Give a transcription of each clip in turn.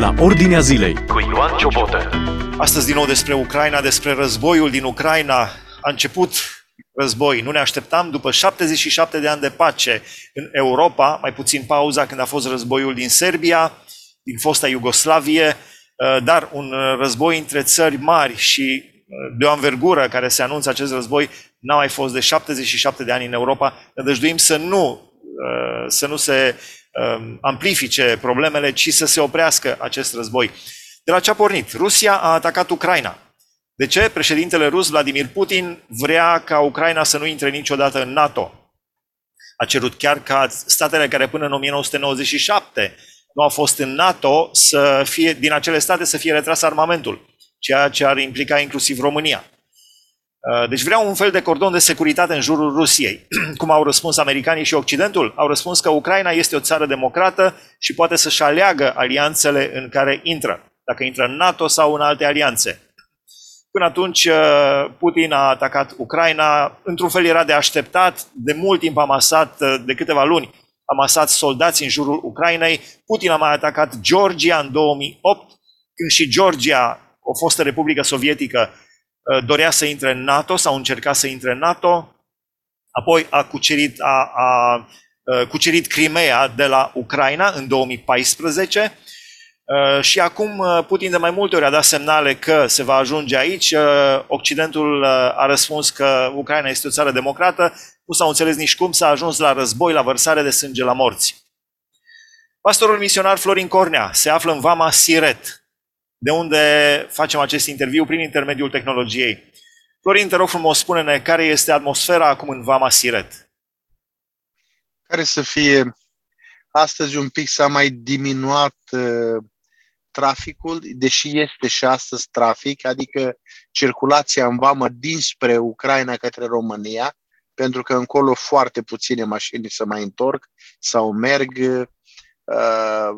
la Ordinea Zilei cu Ioan Ciobotă. Astăzi din nou despre Ucraina, despre războiul din Ucraina. A început război. Nu ne așteptam după 77 de ani de pace în Europa, mai puțin pauza când a fost războiul din Serbia, din fosta Iugoslavie, uh, dar un război între țări mari și uh, de o anvergură care se anunță acest război n-a mai fost de 77 de ani în Europa. Ne dăjduim să nu, uh, să nu se Um, amplifice problemele, ci să se oprească acest război. De la ce a pornit? Rusia a atacat Ucraina. De ce? Președintele rus Vladimir Putin vrea ca Ucraina să nu intre niciodată în NATO. A cerut chiar ca statele care până în 1997 nu au fost în NATO, să fie, din acele state să fie retras armamentul, ceea ce ar implica inclusiv România. Uh, deci vreau un fel de cordon de securitate în jurul Rusiei. Cum au răspuns americanii și Occidentul? Au răspuns că Ucraina este o țară democrată și poate să-și aleagă alianțele în care intră, dacă intră în NATO sau în alte alianțe. Până atunci, uh, Putin a atacat Ucraina, într-un fel era de așteptat, de mult timp amasat, uh, de câteva luni, amasat soldați în jurul Ucrainei. Putin a mai atacat Georgia în 2008, când și Georgia, o fostă republică sovietică, Uh, dorea să intre în NATO sau încerca să intre în NATO, apoi a cucerit, a, a, a uh, cucerit Crimea de la Ucraina în 2014 uh, și acum Putin de mai multe ori a dat semnale că se va ajunge aici. Occidentul a răspuns că Ucraina este o țară democrată, nu s-au înțeles nici cum s-a ajuns la război, la vărsare de sânge la morți. Pastorul misionar Florin Cornea se află în Vama Siret, de unde facem acest interviu prin intermediul tehnologiei. Florin, te rog frumos, spune-ne care este atmosfera acum în Vama Siret. Care să fie astăzi un pic s-a mai diminuat uh, traficul, deși este și astăzi trafic, adică circulația în vamă dinspre Ucraina către România, pentru că încolo foarte puține mașini se mai întorc sau merg. Uh,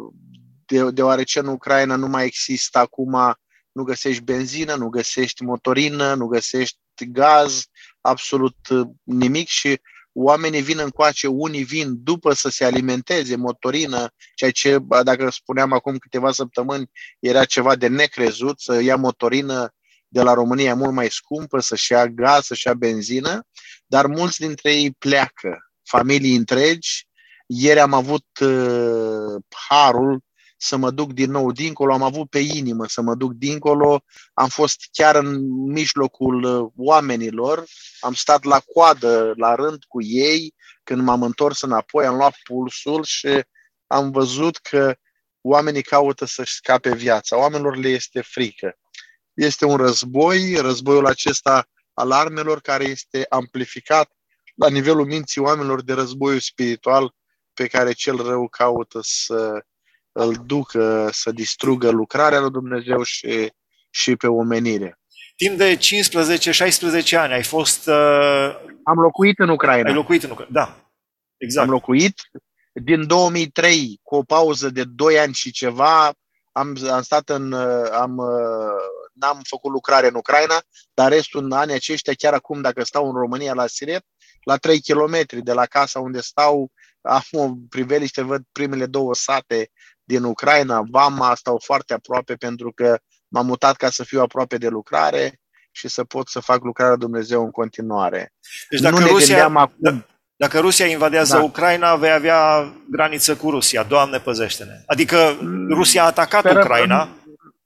de, deoarece în Ucraina nu mai există acum, nu găsești benzină, nu găsești motorină, nu găsești gaz, absolut uh, nimic și oamenii vin încoace, unii vin după să se alimenteze, motorină, ceea ce, dacă spuneam acum câteva săptămâni, era ceva de necrezut, să ia motorină de la România mult mai scumpă, să-și ia gaz, să-și ia benzină, dar mulți dintre ei pleacă, familii întregi. Ieri am avut uh, harul să mă duc din nou dincolo, am avut pe inimă să mă duc dincolo, am fost chiar în mijlocul uh, oamenilor, am stat la coadă, la rând cu ei, când m-am întors înapoi, am luat pulsul și am văzut că oamenii caută să-și scape viața, oamenilor le este frică. Este un război, războiul acesta al armelor care este amplificat la nivelul minții oamenilor de războiul spiritual pe care cel rău caută să îl ducă să distrugă lucrarea lui Dumnezeu și, și pe omenire. Timp de 15-16 ani ai fost... Uh... Am locuit în Ucraina. Ai locuit în Ucraina, da. Exact. Am locuit. Din 2003, cu o pauză de 2 ani și ceva, am, am stat în... Uh, am, uh, n-am făcut lucrare în Ucraina, dar restul în anii aceștia, chiar acum, dacă stau în România la Siret, la 3 km de la casa unde stau, am o priveliște, văd primele două sate din Ucraina, Vama, stau foarte aproape pentru că m-am mutat ca să fiu aproape de lucrare și să pot să fac lucrarea Dumnezeu în continuare. Deci dacă nu Rusia, acum... Da, dacă Rusia invadează da. Ucraina, vei avea graniță cu Rusia. Doamne, păzește-ne. Adică Rusia a atacat Sperăm, Ucraina,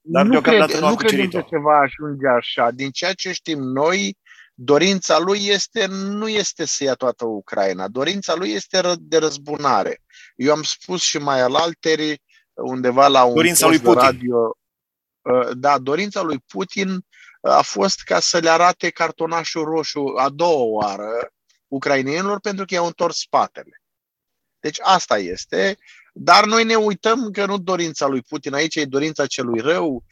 dar nu deocamdată cred, nu a Nu credem că se va ajunge așa. Din ceea ce știm noi, dorința lui este, nu este să ia toată Ucraina. Dorința lui este de răzbunare. Eu am spus și mai alalteri, undeva la un dorința lui Putin. radio. Uh, da, dorința lui Putin uh, a fost ca să le arate cartonașul roșu a doua oară ucrainienilor pentru că i-au întors spatele. Deci asta este. Dar noi ne uităm că nu dorința lui Putin, aici e dorința celui rău,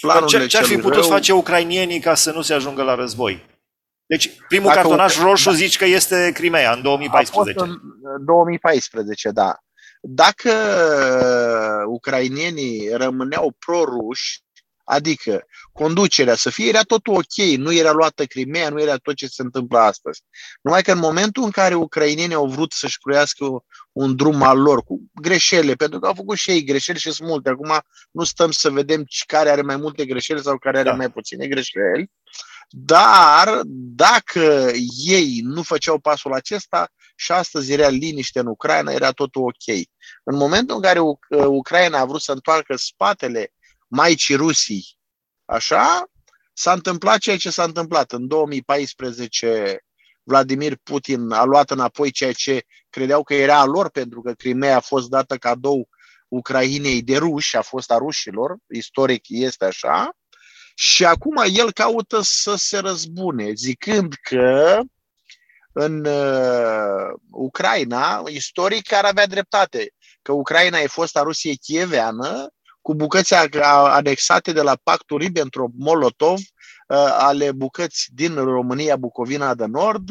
planurile ce, ce ar fi putut rău. face ucrainienii ca să nu se ajungă la război? Deci, primul Dacă cartonaș roșu da. zici că este Crimea în 2014. A fost în 2014, da. Dacă uh, ucrainienii rămâneau proruși, Adică conducerea să fie, era totul ok, nu era luată Crimea, nu era tot ce se întâmplă astăzi. Numai că în momentul în care ucrainenii au vrut să-și croiască un drum al lor cu greșelile, pentru că au făcut și ei greșeli și sunt multe. Acum nu stăm să vedem care are mai multe greșeli sau care are da. mai puține greșeli, dar dacă ei nu făceau pasul acesta și astăzi era liniște în Ucraina, era totul ok. În momentul în care Ucraina a vrut să întoarcă spatele Maicii Rusii, așa, s-a întâmplat ceea ce s-a întâmplat. În 2014, Vladimir Putin a luat înapoi ceea ce credeau că era a lor, pentru că Crimea a fost dată cadou Ucrainei de ruși, a fost a rușilor, istoric este așa, și acum el caută să se răzbune, zicând că în uh, Ucraina, istoric ar avea dreptate, că Ucraina e fost a Rusiei chieveană, cu bucăți anexate de la pactul Ribbentrop-Molotov, uh, ale bucăți din România, Bucovina de Nord,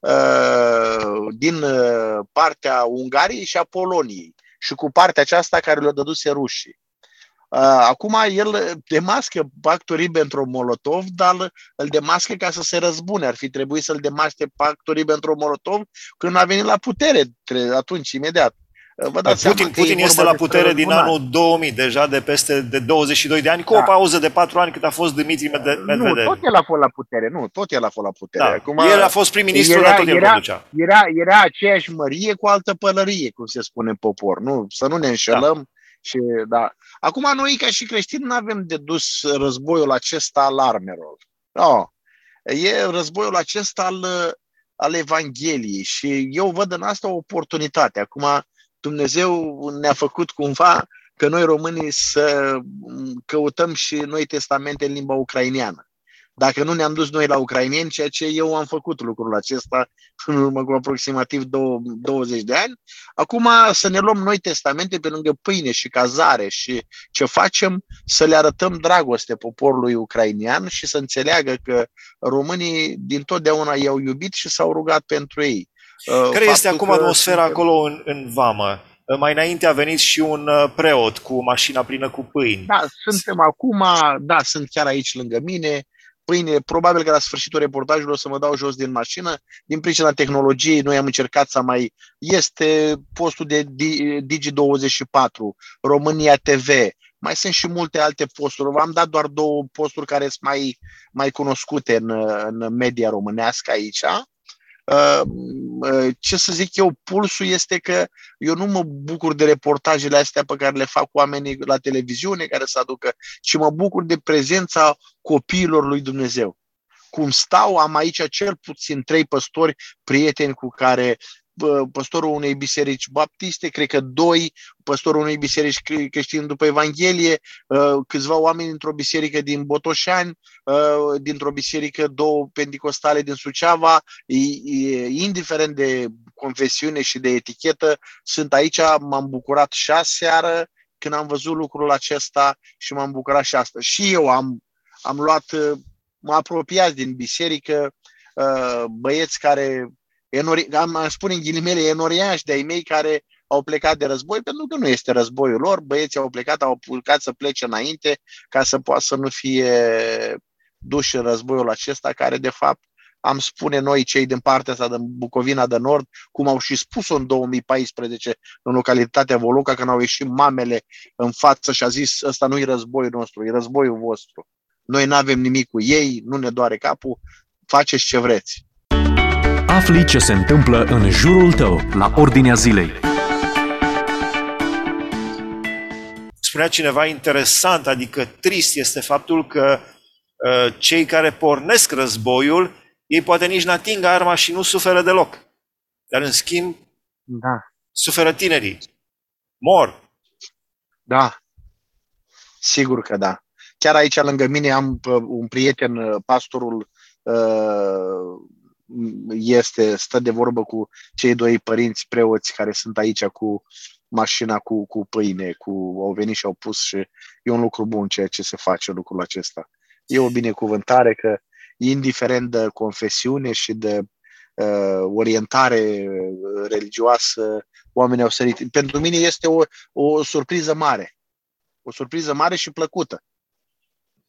uh, din uh, partea Ungariei și a Poloniei și cu partea aceasta care le-a dăduse rușii. Acum el demască pactul Ribbentrop-Molotov, dar îl demască ca să se răzbune. Ar fi trebuit să-l demasce pactul Ribbentrop-Molotov când a venit la putere, atunci, imediat. Vă dați Putin, Putin este la putere din anul 2000, deja de peste de 22 de ani, cu da. o pauză de 4 ani cât a fost Dimitri Medvedev. Nu, tot el a fost la putere, nu, tot el a fost la putere. Da. Acum, el a fost prim-ministru, era, tot el era, Era, era aceeași mărie cu altă pălărie, cum se spune în popor, nu? Să nu ne înșelăm. Da. Și, da. Acum noi, ca și creștini, nu avem de dus războiul acesta al armelor. No. E războiul acesta al, al Evangheliei și eu văd în asta o oportunitate. Acum, Dumnezeu ne-a făcut cumva că noi românii să căutăm și noi testamente în limba ucraineană. Dacă nu ne-am dus noi la ucrainieni, ceea ce eu am făcut lucrul acesta în urmă cu aproximativ 20 de ani, acum să ne luăm noi testamente pe lângă pâine și cazare și ce facem, să le arătăm dragoste poporului ucrainian și să înțeleagă că românii din totdeauna i-au iubit și s-au rugat pentru ei. Uh, Care este acum atmosfera suntem... acolo în, în vamă? Uh, mai înainte a venit și un uh, preot cu mașina plină cu pâini. Da, suntem acum, da, sunt chiar aici lângă mine. Pâine, probabil că la sfârșitul reportajului o să mă dau jos din mașină. Din pricina tehnologiei, noi am încercat să mai... Este postul de Digi24, România TV, mai sunt și multe alte posturi. V-am dat doar două posturi care sunt mai, mai cunoscute în, în media românească aici. Ehm, eh, ce să zic eu, pulsul este că eu nu mă bucur de reportajele astea pe care le fac oamenii la televiziune care să aducă, ci mă bucur de prezența copiilor lui Dumnezeu. Cum stau, am aici cel puțin trei păstori, prieteni cu care păstorul unei biserici baptiste, cred că doi, păstorul unei biserici creștine după Evanghelie, uh, câțiva oameni dintr-o biserică din Botoșani, uh, dintr-o biserică două pentecostale din Suceava, indiferent de confesiune și de etichetă, sunt aici, m-am bucurat și aseară când am văzut lucrul acesta și m-am bucurat și astăzi. Și eu am, am luat, uh, mă apropiați din biserică, băieți care enori, am spune în ghilimele, enoriași de-ai mei care au plecat de război, pentru că nu este războiul lor, băieții au plecat, au plecat să plece înainte ca să poată să nu fie duși în războiul acesta, care de fapt am spune noi, cei din partea asta, din Bucovina de Nord, cum au și spus-o în 2014 în localitatea Voluca, când au ieșit mamele în față și a zis, ăsta nu e războiul nostru, e războiul vostru. Noi nu avem nimic cu ei, nu ne doare capul, faceți ce vreți. Afli ce se întâmplă în jurul tău, la ordinea zilei. Spunea cineva interesant, adică trist este faptul că uh, cei care pornesc războiul, ei poate nici n-ating arma și nu suferă deloc. Dar în schimb, da. suferă tinerii. Mor. Da. Sigur că da. Chiar aici lângă mine am uh, un prieten, uh, pastorul uh, este, stă de vorbă cu cei doi părinți preoți care sunt aici cu mașina cu, cu pâine, cu, au venit și au pus și e un lucru bun ceea ce se face lucrul acesta. E o binecuvântare că indiferent de confesiune și de uh, orientare religioasă, oamenii au sărit. Pentru mine este o, o surpriză mare. O surpriză mare și plăcută.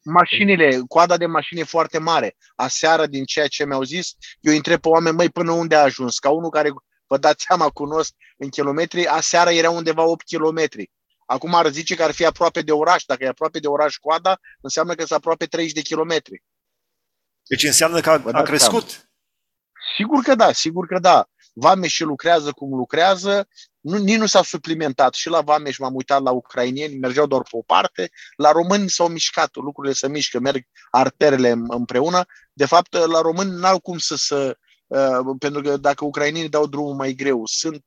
Mașinile, coada de mașini e foarte mare. Aseară, din ceea ce mi-au zis, eu întreb pe oameni, măi, până unde a ajuns? Ca unul care, vă dați seama, cunosc în kilometri, aseară era undeva 8 kilometri. Acum ar zice că ar fi aproape de oraș. Dacă e aproape de oraș coada, înseamnă că sunt aproape 30 de kilometri. Deci înseamnă că a, a crescut. Seama. Sigur că da, sigur că da. Vameș lucrează cum lucrează, nu, nici nu s-a suplimentat. Și la Vameș m-am uitat la ucrainieni, mergeau doar pe o parte. La români s-au mișcat, lucrurile se mișcă, merg arterele împreună. De fapt, la români n-au cum să se... Uh, pentru că dacă ucrainienii dau drumul mai greu, sunt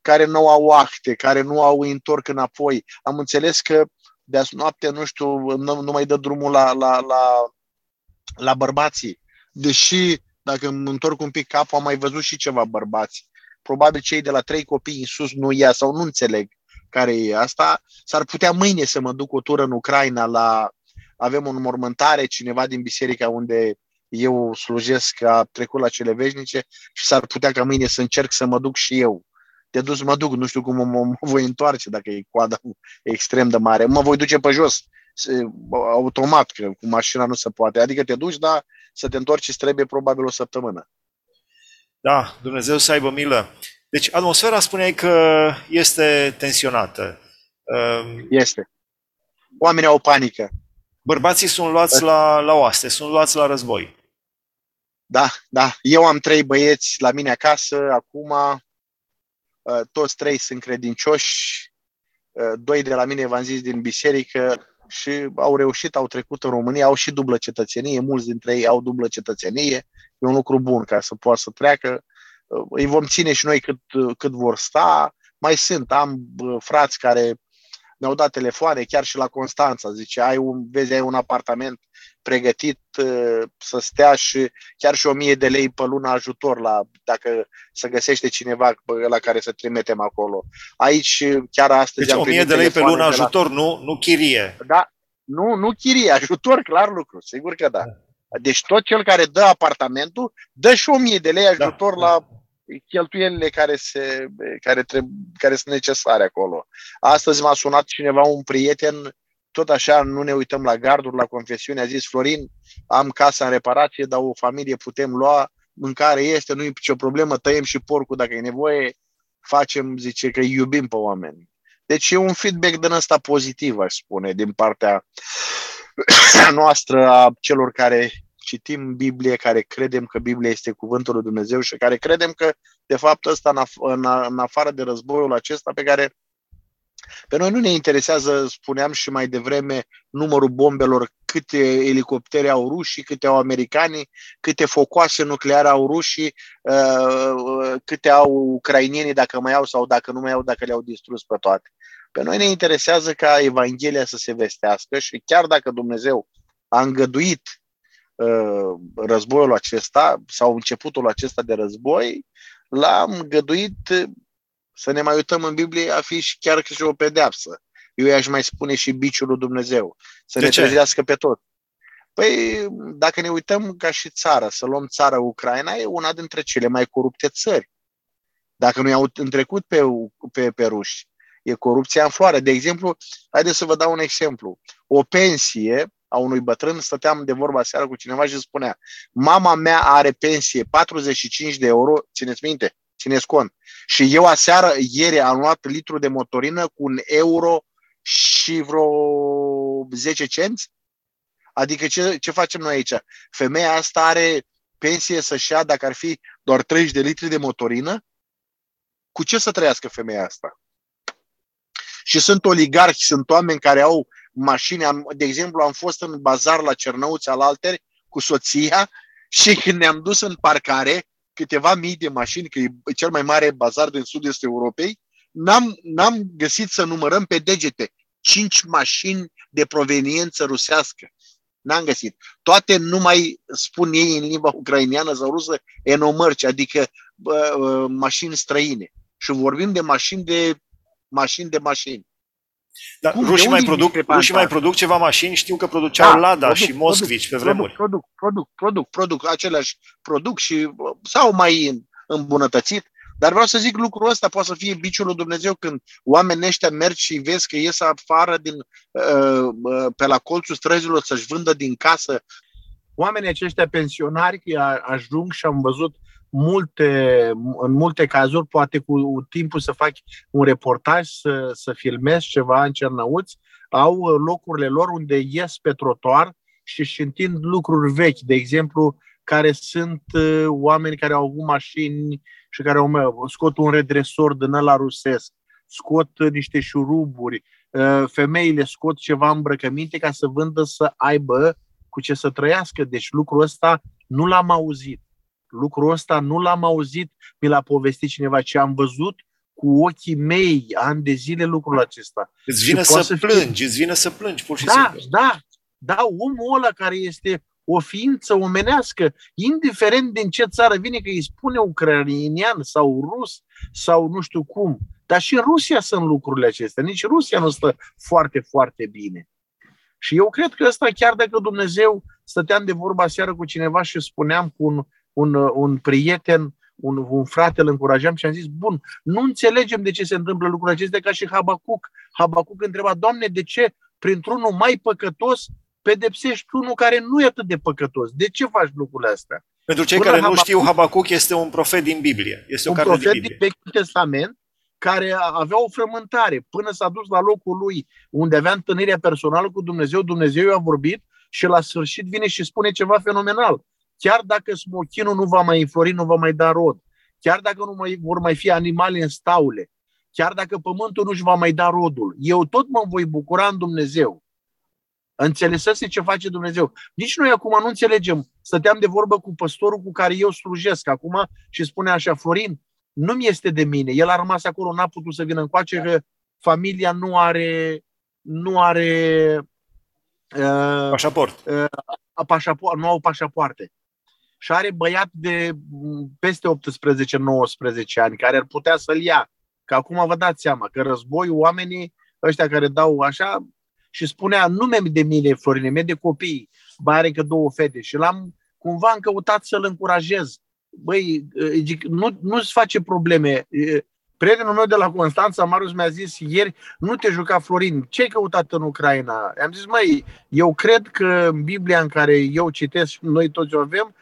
care nu au acte, care nu au întorc înapoi. Am înțeles că de azi noapte, nu știu, nu, nu mai dă drumul la, la, la, la bărbații. Deși, dacă îmi întorc un pic capul, am mai văzut și ceva bărbați. Probabil cei de la trei copii în sus nu ia sau nu înțeleg care e asta. S-ar putea mâine să mă duc o tură în Ucraina la... Avem o înmormântare, cineva din biserica unde eu slujesc a trecut la cele veșnice și s-ar putea ca mâine să încerc să mă duc și eu te duci, mă duc, nu știu cum mă, mă voi întoarce dacă e coada extrem de mare. Mă voi duce pe jos, automat, că cu mașina nu se poate. Adică te duci, dar să te întorci îți trebuie probabil o săptămână. Da, Dumnezeu să aibă milă. Deci atmosfera spuneai că este tensionată. Ehm, este. Oamenii au panică. Bărbații sunt luați la, la oaste, sunt luați la război. Da, da. Eu am trei băieți la mine acasă, acum Uh, toți trei sunt credincioși, uh, doi de la mine, v-am zis, din biserică și au reușit, au trecut în România, au și dublă cetățenie, mulți dintre ei au dublă cetățenie, e un lucru bun ca să poată să treacă. Uh, îi vom ține și noi cât, cât vor sta. Mai sunt, am frați care mi-au dat telefoane, chiar și la Constanța, zice, ai un, vezi, ai un apartament pregătit uh, să stea și chiar și o mie de lei pe lună ajutor la, dacă se găsește cineva la care să trimitem acolo. Aici chiar astăzi deci am o mie de lei pe lună ajutor, la... nu, nu chirie. Da, nu, nu chirie, ajutor, clar lucru, sigur că da. Deci tot cel care dă apartamentul, dă și o mie de lei ajutor da, la cheltuielile care, se, care, trebuie, care sunt necesare acolo. Astăzi m-a sunat cineva, un prieten, tot așa nu ne uităm la garduri, la confesiune, a zis Florin, am casa în reparație, dar o familie putem lua, mâncare este, nu e nicio problemă, tăiem și porcul dacă e nevoie, facem, zice, că iubim pe oameni. Deci e un feedback din ăsta pozitiv, aș spune, din partea noastră a celor care citim Biblie, care credem că Biblia este cuvântul lui Dumnezeu și care credem că, de fapt, ăsta, în, af- în, în afară de războiul acesta pe care pe noi nu ne interesează, spuneam și mai devreme, numărul bombelor, câte elicoptere au rușii, câte au americanii, câte focoase nucleare au rușii, uh, câte au ucrainienii, dacă mai au sau dacă nu mai au, dacă le-au distrus pe toate. Pe noi ne interesează ca Evanghelia să se vestească și chiar dacă Dumnezeu a îngăduit uh, războiul acesta sau începutul acesta de război, l-a îngăduit să ne mai uităm în Biblie a fi și chiar și o pedeapsă. Eu i-aș mai spune și biciul lui Dumnezeu. Să de ne ce? trezească pe tot. Păi, dacă ne uităm ca și țară, să luăm țara Ucraina, e una dintre cele mai corupte țări. Dacă nu i-au întrecut pe, pe, pe ruși, e corupția în floare. De exemplu, haideți să vă dau un exemplu. O pensie a unui bătrân, stăteam de vorba seara cu cineva și spunea, mama mea are pensie 45 de euro, țineți minte, țineți cont. Și eu aseară, ieri, am luat litru de motorină cu un euro și vreo 10 cenți. Adică ce, ce facem noi aici? Femeia asta are pensie să-și ia, dacă ar fi doar 30 de litri de motorină? Cu ce să trăiască femeia asta? Și sunt oligarhi, sunt oameni care au mașini. Am, de exemplu, am fost în bazar la Cernăuți al alteri cu soția și când ne-am dus în parcare, câteva mii de mașini, că e cel mai mare bazar din sud-est Europei, n-am, n-am găsit să numărăm pe degete cinci mașini de proveniență rusească. N-am găsit. Toate nu mai spun ei în limba ucraineană sau rusă enomărci, adică bă, mașini străine. Și vorbim de mașini de mașini de mașini. Dar Cum, rușii, mai produc, rușii mai produc ceva mașini, știu că produceau da, Lada produc, și Moskvici pe vremuri. Produc, produc, produc, produc, produc, aceleași produc și s-au mai îmbunătățit. Dar vreau să zic lucrul ăsta poate să fie biciul lui Dumnezeu când oamenii ăștia merg și vezi că ies afară din, uh, uh, pe la colțul străzilor să-și vândă din casă. Oamenii aceștia pensionari ajung și am văzut multe, în multe cazuri, poate cu timpul să fac un reportaj, să, să filmez ceva în Cernăuți, au locurile lor unde ies pe trotuar și își întind lucruri vechi. De exemplu, care sunt uh, oameni care au avut mașini și care au scot un redresor din ăla rusesc, scot uh, niște șuruburi, uh, femeile scot ceva îmbrăcăminte ca să vândă să aibă cu ce să trăiască. Deci lucrul ăsta nu l-am auzit. Lucrul ăsta nu l-am auzit, mi l-a povestit cineva, ci am văzut cu ochii mei ani de zile lucrul acesta. Îți vine să, să plângi, fie... îți vine să plângi, pur și da, simplu. Da, da, omul ăla care este o ființă omenească, indiferent din ce țară vine, că îi spune ucrainian sau rus sau nu știu cum. Dar și în Rusia sunt lucrurile acestea. Nici Rusia nu stă foarte, foarte bine. Și eu cred că ăsta, chiar dacă Dumnezeu stăteam de vorba seară cu cineva și spuneam cu un, un, un prieten, un, un frate, îl încurajam și am zis, bun, nu înțelegem de ce se întâmplă lucrurile acestea ca și Habacuc. Habacuc întreba, Doamne, de ce printr-unul mai păcătos pedepsești unul care nu e atât de păcătos. De ce faci lucrurile astea? Pentru cei Până care nu Habacuc, știu, Habacuc este un profet din Biblie. Este un o profet din, din Vechiul Testament care avea o frământare până s-a dus la locul lui unde avea întâlnirea personală cu Dumnezeu, Dumnezeu i-a vorbit și la sfârșit vine și spune ceva fenomenal. Chiar dacă smochinul nu va mai înflori, nu va mai da rod, chiar dacă nu mai, vor mai fi animale în staule, chiar dacă pământul nu-și va mai da rodul, eu tot mă voi bucura în Dumnezeu. Înțelesese ce face Dumnezeu. Nici noi acum nu înțelegem. Stăteam de vorbă cu păstorul cu care eu slujesc acum și spune așa, Florin, nu mi este de mine. El a rămas acolo, n-a putut să vină încoace, că familia nu are, nu are uh, pașaport. Uh, pașaport. Nu au pașapoarte. Și are băiat de peste 18-19 ani care ar putea să-l ia. Că acum vă dați seama că războiul, oamenii ăștia care dau așa, și spunea nume de mine, Florine, mie de copii, mai are că două fete și l-am cumva am căutat să-l încurajez. Băi, zic, nu, nu-ți face probleme. Prietenul meu de la Constanța, Marius, mi-a zis ieri, nu te juca Florin, ce ai căutat în Ucraina? Am zis, măi, eu cred că în Biblia în care eu citesc și noi toți o avem,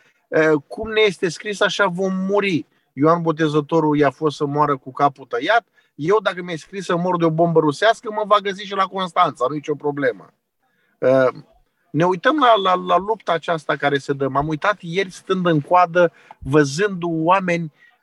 cum ne este scris, așa vom muri. Ioan Botezătorul i-a fost să moară cu capul tăiat, eu dacă mi-ai scris să mor de o bombă rusească, mă va găsi și la Constanța, nu nicio problemă. Uh, ne uităm la, la, la lupta aceasta care se dă. M-am uitat ieri stând în coadă, văzând oameni, uh,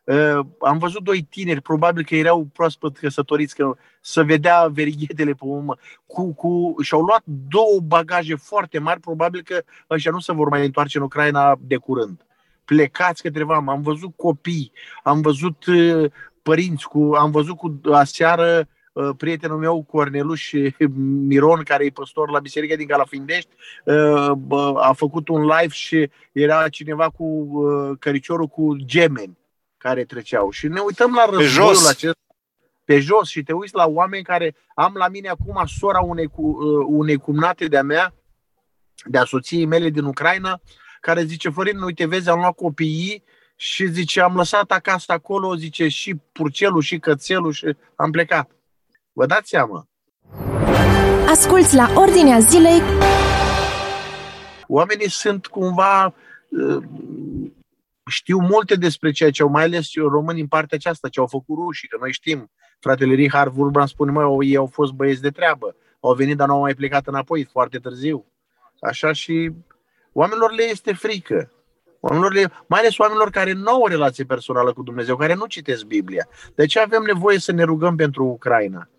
am văzut doi tineri, probabil că erau proaspăt căsătoriți, că să vedea verighetele pe urmă, cu, cu, și-au luat două bagaje foarte mari, probabil că ăștia nu se vor mai întoarce în Ucraina de curând. Plecați către vamă. Am văzut copii, am văzut uh, părinți, cu, am văzut cu aseară uh, prietenul meu Corneluș Miron, care e păstor la biserica din Galafindești, uh, a făcut un live și era cineva cu uh, căriciorul cu gemeni care treceau. Și ne uităm la războiul acesta pe jos și te uiți la oameni care am la mine acum sora unei, cu, unei cumnate de-a mea, de-a soției mele din Ucraina, care zice, Florin, uite, vezi, am luat copiii și zice, am lăsat acasă acolo, zice, și purcelul și cățelul și am plecat. Vă dați seama? Asculți la Ordinea Zilei. Oamenii sunt cumva uh, știu multe despre ceea ce au, mai ales români în partea aceasta, ce au făcut rușii, că noi știm. Fratele Richard Vurban spune, mă, ei au fost băieți de treabă, au venit, dar nu au mai plecat înapoi, foarte târziu. Așa și oamenilor le este frică. Oamenilor, mai ales oamenilor care nu au o relație personală cu Dumnezeu, care nu citesc Biblia. De ce avem nevoie să ne rugăm pentru Ucraina?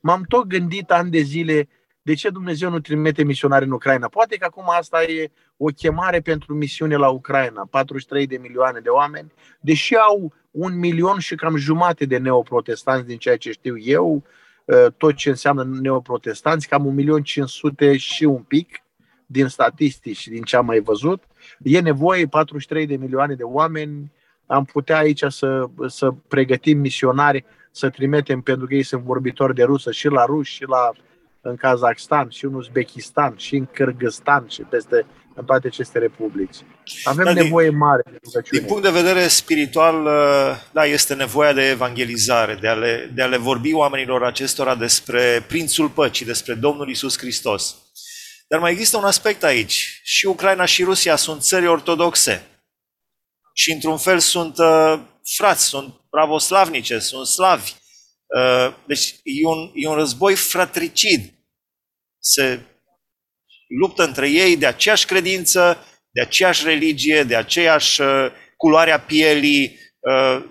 M-am tot gândit ani de zile de ce Dumnezeu nu trimite misionari în Ucraina. Poate că acum asta e o chemare pentru misiune la Ucraina. 43 de milioane de oameni, deși au un milion și cam jumate de neoprotestanți din ceea ce știu eu, ă, tot ce înseamnă neoprotestanți, cam un milion 500 și un pic din statistici și din ce am mai văzut. E nevoie 43 de milioane de oameni. Am putea aici să, să pregătim misionari, să trimitem, pentru că ei sunt vorbitori de rusă și la ruși și la în Kazakhstan, și în Uzbekistan, și în Kyrgyzstan, și peste în toate aceste republici. Avem da, nevoie din, mare de rugăciune. Din punct de vedere spiritual, uh, da, este nevoia de evangelizare, de a, le, de a le vorbi oamenilor acestora despre Prințul Păcii, despre Domnul Isus Hristos. Dar mai există un aspect aici. Și Ucraina și Rusia sunt țări ortodoxe. Și într-un fel sunt uh, frați, sunt pravoslavnice, sunt slavi. Uh, deci e un, e un război fratricid. Se luptă între ei de aceeași credință, de aceeași religie, de aceeași uh, culoare a pielii. Uh,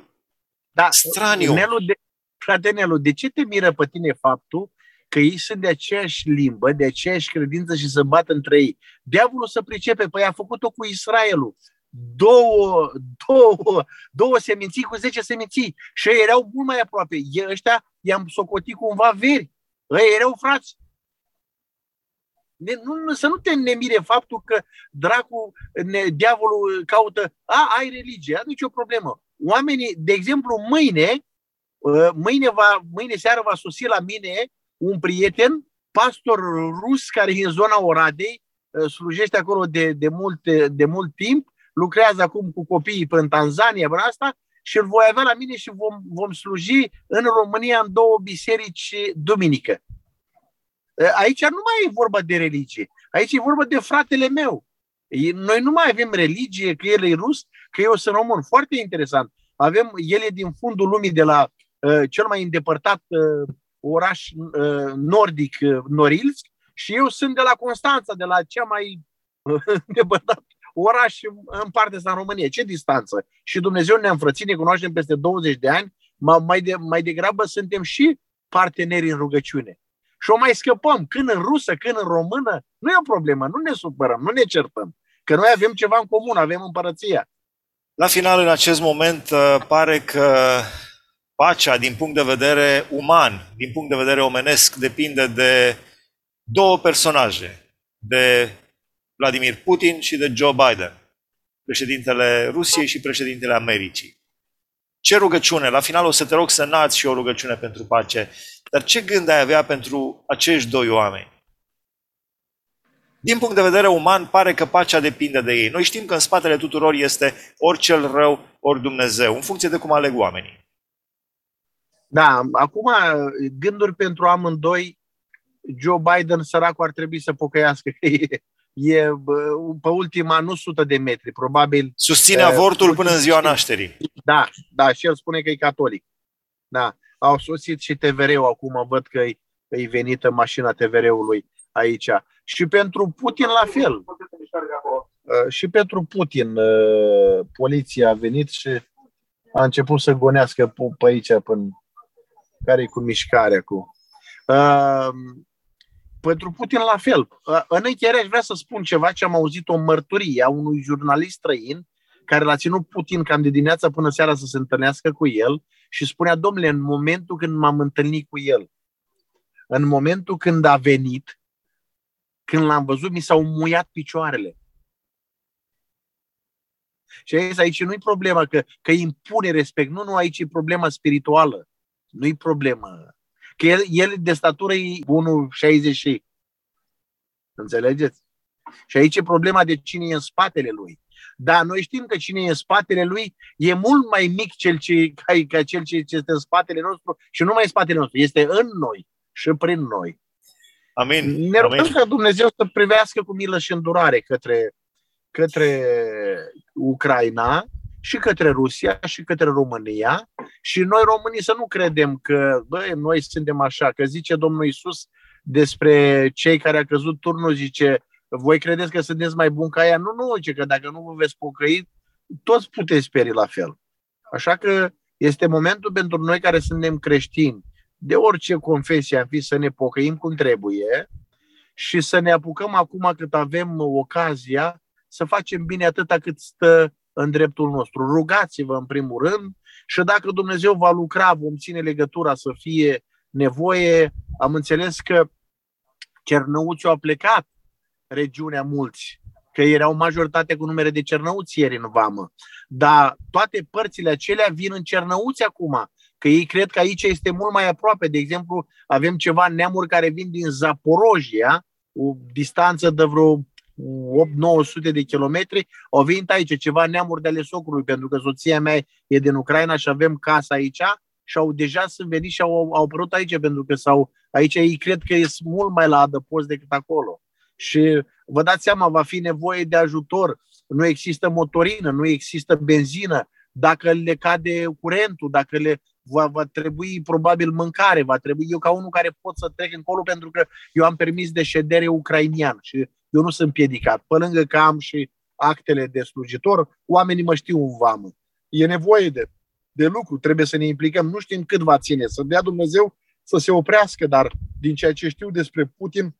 da, straniu. Nelu, de, frate Nelu, de ce te miră pe tine faptul că ei sunt de aceeași limbă, de aceeași credință și să bată între ei? Diavolul să pricepe, păi a făcut-o cu Israelul. Două, două, două seminții cu zece seminții. Și ei erau mult mai aproape. Ei, ăștia i-am socotit cumva veri. Ei erau frați. Ne, nu, să nu te nemire faptul că dracu, ne, diavolul caută, a, ai religie, nu nicio problemă. Oamenii, de exemplu, mâine, ă, mâine, va, mâine seară va sosi la mine un prieten, pastor rus, care e în zona Oradei, ă, slujește acolo de, de, mult, de mult timp, lucrează acum cu copiii în Tanzania, în asta, și îl voi avea la mine și vom, vom sluji în România în două biserici duminică. Aici nu mai e vorba de religie. Aici e vorba de fratele meu. Noi nu mai avem religie, că el e rus, că eu sunt român. Foarte interesant. Avem, el e din fundul lumii de la uh, cel mai îndepărtat uh, oraș uh, nordic, uh, Norilsk, și eu sunt de la Constanța, de la cea mai uh, îndepărtat oraș în partea asta în România. Ce distanță? Și Dumnezeu ne-a înfrățit, ne cunoaștem peste 20 de ani, mai, de, mai degrabă suntem și parteneri în rugăciune și o mai scăpăm, când în rusă, când în română, nu e o problemă, nu ne supărăm, nu ne certăm, că noi avem ceva în comun, avem împărăția. La final, în acest moment, uh, pare că pacea, din punct de vedere uman, din punct de vedere omenesc, depinde de două personaje, de Vladimir Putin și de Joe Biden, președintele Rusiei și președintele Americii. Ce rugăciune? La final o să te rog să nați și o rugăciune pentru pace. Dar ce gând ai avea pentru acești doi oameni? Din punct de vedere uman, pare că pacea depinde de ei. Noi știm că în spatele tuturor este ori cel rău, ori Dumnezeu, în funcție de cum aleg oamenii. Da, acum gânduri pentru amândoi, Joe Biden, săracul, ar trebui să pocăiască că e, e pe ultima, nu sută de metri, probabil. Susține avortul uh, până în ziua nașterii. Da, da, și el spune că e catolic. Da au sosit și TVR-ul acum, văd că e venită mașina TVR-ului aici. Și pentru Putin la fel. Uh, și pentru Putin uh, poliția a venit și a început să gonească pe aici până care e cu mișcarea cu. Uh, pentru Putin la fel. În încheiere aș vrea să spun ceva ce am auzit o mărturie a unui jurnalist străin care l-a ținut Putin cam de dimineața până seara să se întâlnească cu el și spunea, domnule, în momentul când m-am întâlnit cu el, în momentul când a venit, când l-am văzut, mi s-au muiat picioarele. Și aici, aici nu-i problema că, că impune respect. Nu, nu, aici e problema spirituală. Nu-i problema. Că el, el de statură e 1,60 Înțelegeți? Și aici e problema de cine e în spatele lui. Dar noi știm că cine e în spatele lui e mult mai mic cel ce, ca, ca cel ce este în spatele nostru și nu mai în spatele nostru, este în noi și prin noi. Amin. Ne rugăm ca Dumnezeu să privească cu milă și îndurare către, către Ucraina și către Rusia și către România și noi românii să nu credem că bă, noi suntem așa, că zice Domnul Isus despre cei care a căzut turnul, zice voi credeți că sunteți mai buni ca ea? Nu, nu, ce că dacă nu vă veți pocăi, toți puteți speri la fel. Așa că este momentul pentru noi care suntem creștini, de orice confesie am fi, să ne pocăim cum trebuie și să ne apucăm acum cât avem ocazia să facem bine atâta cât stă în dreptul nostru. Rugați-vă în primul rând și dacă Dumnezeu va lucra, vom ține legătura să fie nevoie. Am înțeles că Cernăuțiu a plecat regiunea mulți, că erau majoritate cu numere de cernăuți ieri în vamă. Dar toate părțile acelea vin în cernăuți acum, că ei cred că aici este mult mai aproape. De exemplu, avem ceva neamuri care vin din Zaporojia, o distanță de vreo 8-900 de kilometri, au venit aici ceva neamuri de ale socrului, pentru că soția mea e din Ucraina și avem casa aici și au deja sunt venit și au, au apărut aici, pentru că sau aici ei cred că sunt mult mai la adăpost decât acolo. Și vă dați seama, va fi nevoie de ajutor. Nu există motorină, nu există benzină. Dacă le cade curentul, dacă le va, va trebui probabil mâncare, va trebui eu ca unul care pot să trec încolo pentru că eu am permis de ședere ucrainian și eu nu sunt piedicat. Pe lângă că am și actele de slujitor, oamenii mă știu în vamă. E nevoie de, de lucru, trebuie să ne implicăm. Nu știm cât va ține, să dea Dumnezeu să se oprească, dar din ceea ce știu despre Putin,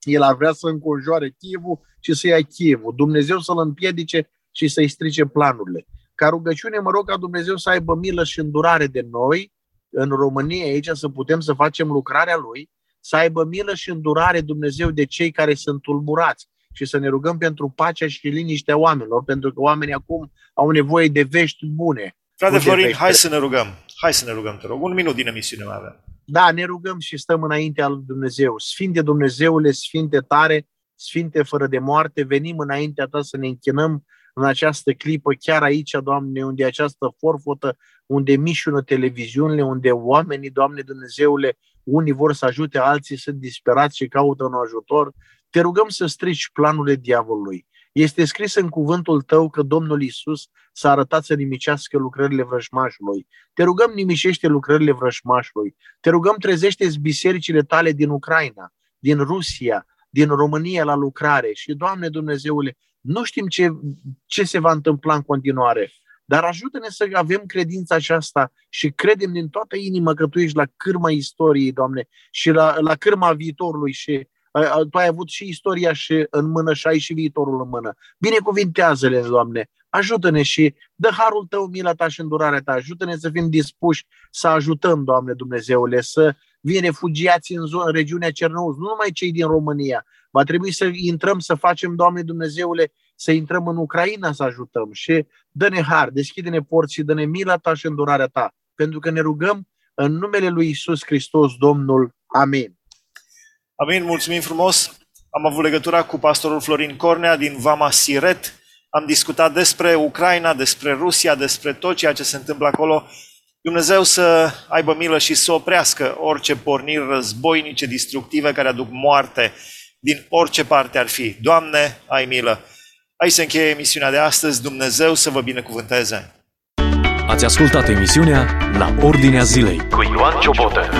el ar vrea să înconjoare Chievul și să ia Chievul. Dumnezeu să-l împiedice și să-i strice planurile. Ca rugăciune mă rog ca Dumnezeu să aibă milă și îndurare de noi, în România aici, să putem să facem lucrarea Lui, să aibă milă și îndurare Dumnezeu de cei care sunt tulburați și să ne rugăm pentru pacea și liniștea oamenilor, pentru că oamenii acum au nevoie de vești bune. Frate Florin, hai să ne rugăm. Hai să ne rugăm, te rog. Un minut din emisiune mai avem. Da, ne rugăm și stăm înaintea lui Dumnezeu. Sfinte Dumnezeule, Sfinte tare, Sfinte fără de moarte, venim înaintea Ta să ne închinăm în această clipă, chiar aici, Doamne, unde această forfotă, unde mișună televiziunile, unde oamenii, Doamne Dumnezeule, unii vor să ajute, alții sunt disperați și caută un ajutor. Te rugăm să strici planurile diavolului. Este scris în cuvântul tău că Domnul Isus s-a arătat să nimicească lucrările vrăjmașului. Te rugăm nimicește lucrările vrăjmașului. Te rugăm trezește bisericile tale din Ucraina, din Rusia, din România la lucrare. Și, Doamne Dumnezeule, nu știm ce, ce se va întâmpla în continuare, dar ajută-ne să avem credința aceasta și credem din toată inima că Tu ești la cârma istoriei, Doamne, și la, la cârma viitorului și tu ai avut și istoria și în mână și ai și viitorul în mână. Binecuvintează-le, Doamne, ajută-ne și dă harul Tău, mila Ta și îndurarea Ta, ajută-ne să fim dispuși să ajutăm, Doamne Dumnezeule, să vin refugiați în, zonă, în regiunea Cernăuz, nu numai cei din România. Va trebui să intrăm, să facem, Doamne Dumnezeule, să intrăm în Ucraina să ajutăm și dă-ne har, deschide-ne porți și dă-ne mila Ta și îndurarea Ta, pentru că ne rugăm în numele Lui Isus Hristos, Domnul. Amin. Amin, mulțumim frumos. Am avut legătura cu pastorul Florin Cornea din Vama Siret. Am discutat despre Ucraina, despre Rusia, despre tot ceea ce se întâmplă acolo. Dumnezeu să aibă milă și să oprească orice porniri războinice, destructive, care aduc moarte din orice parte ar fi. Doamne, ai milă! Aici se încheie emisiunea de astăzi. Dumnezeu să vă binecuvânteze! Ați ascultat emisiunea La Ordinea Zilei cu Ioan Ciobotă.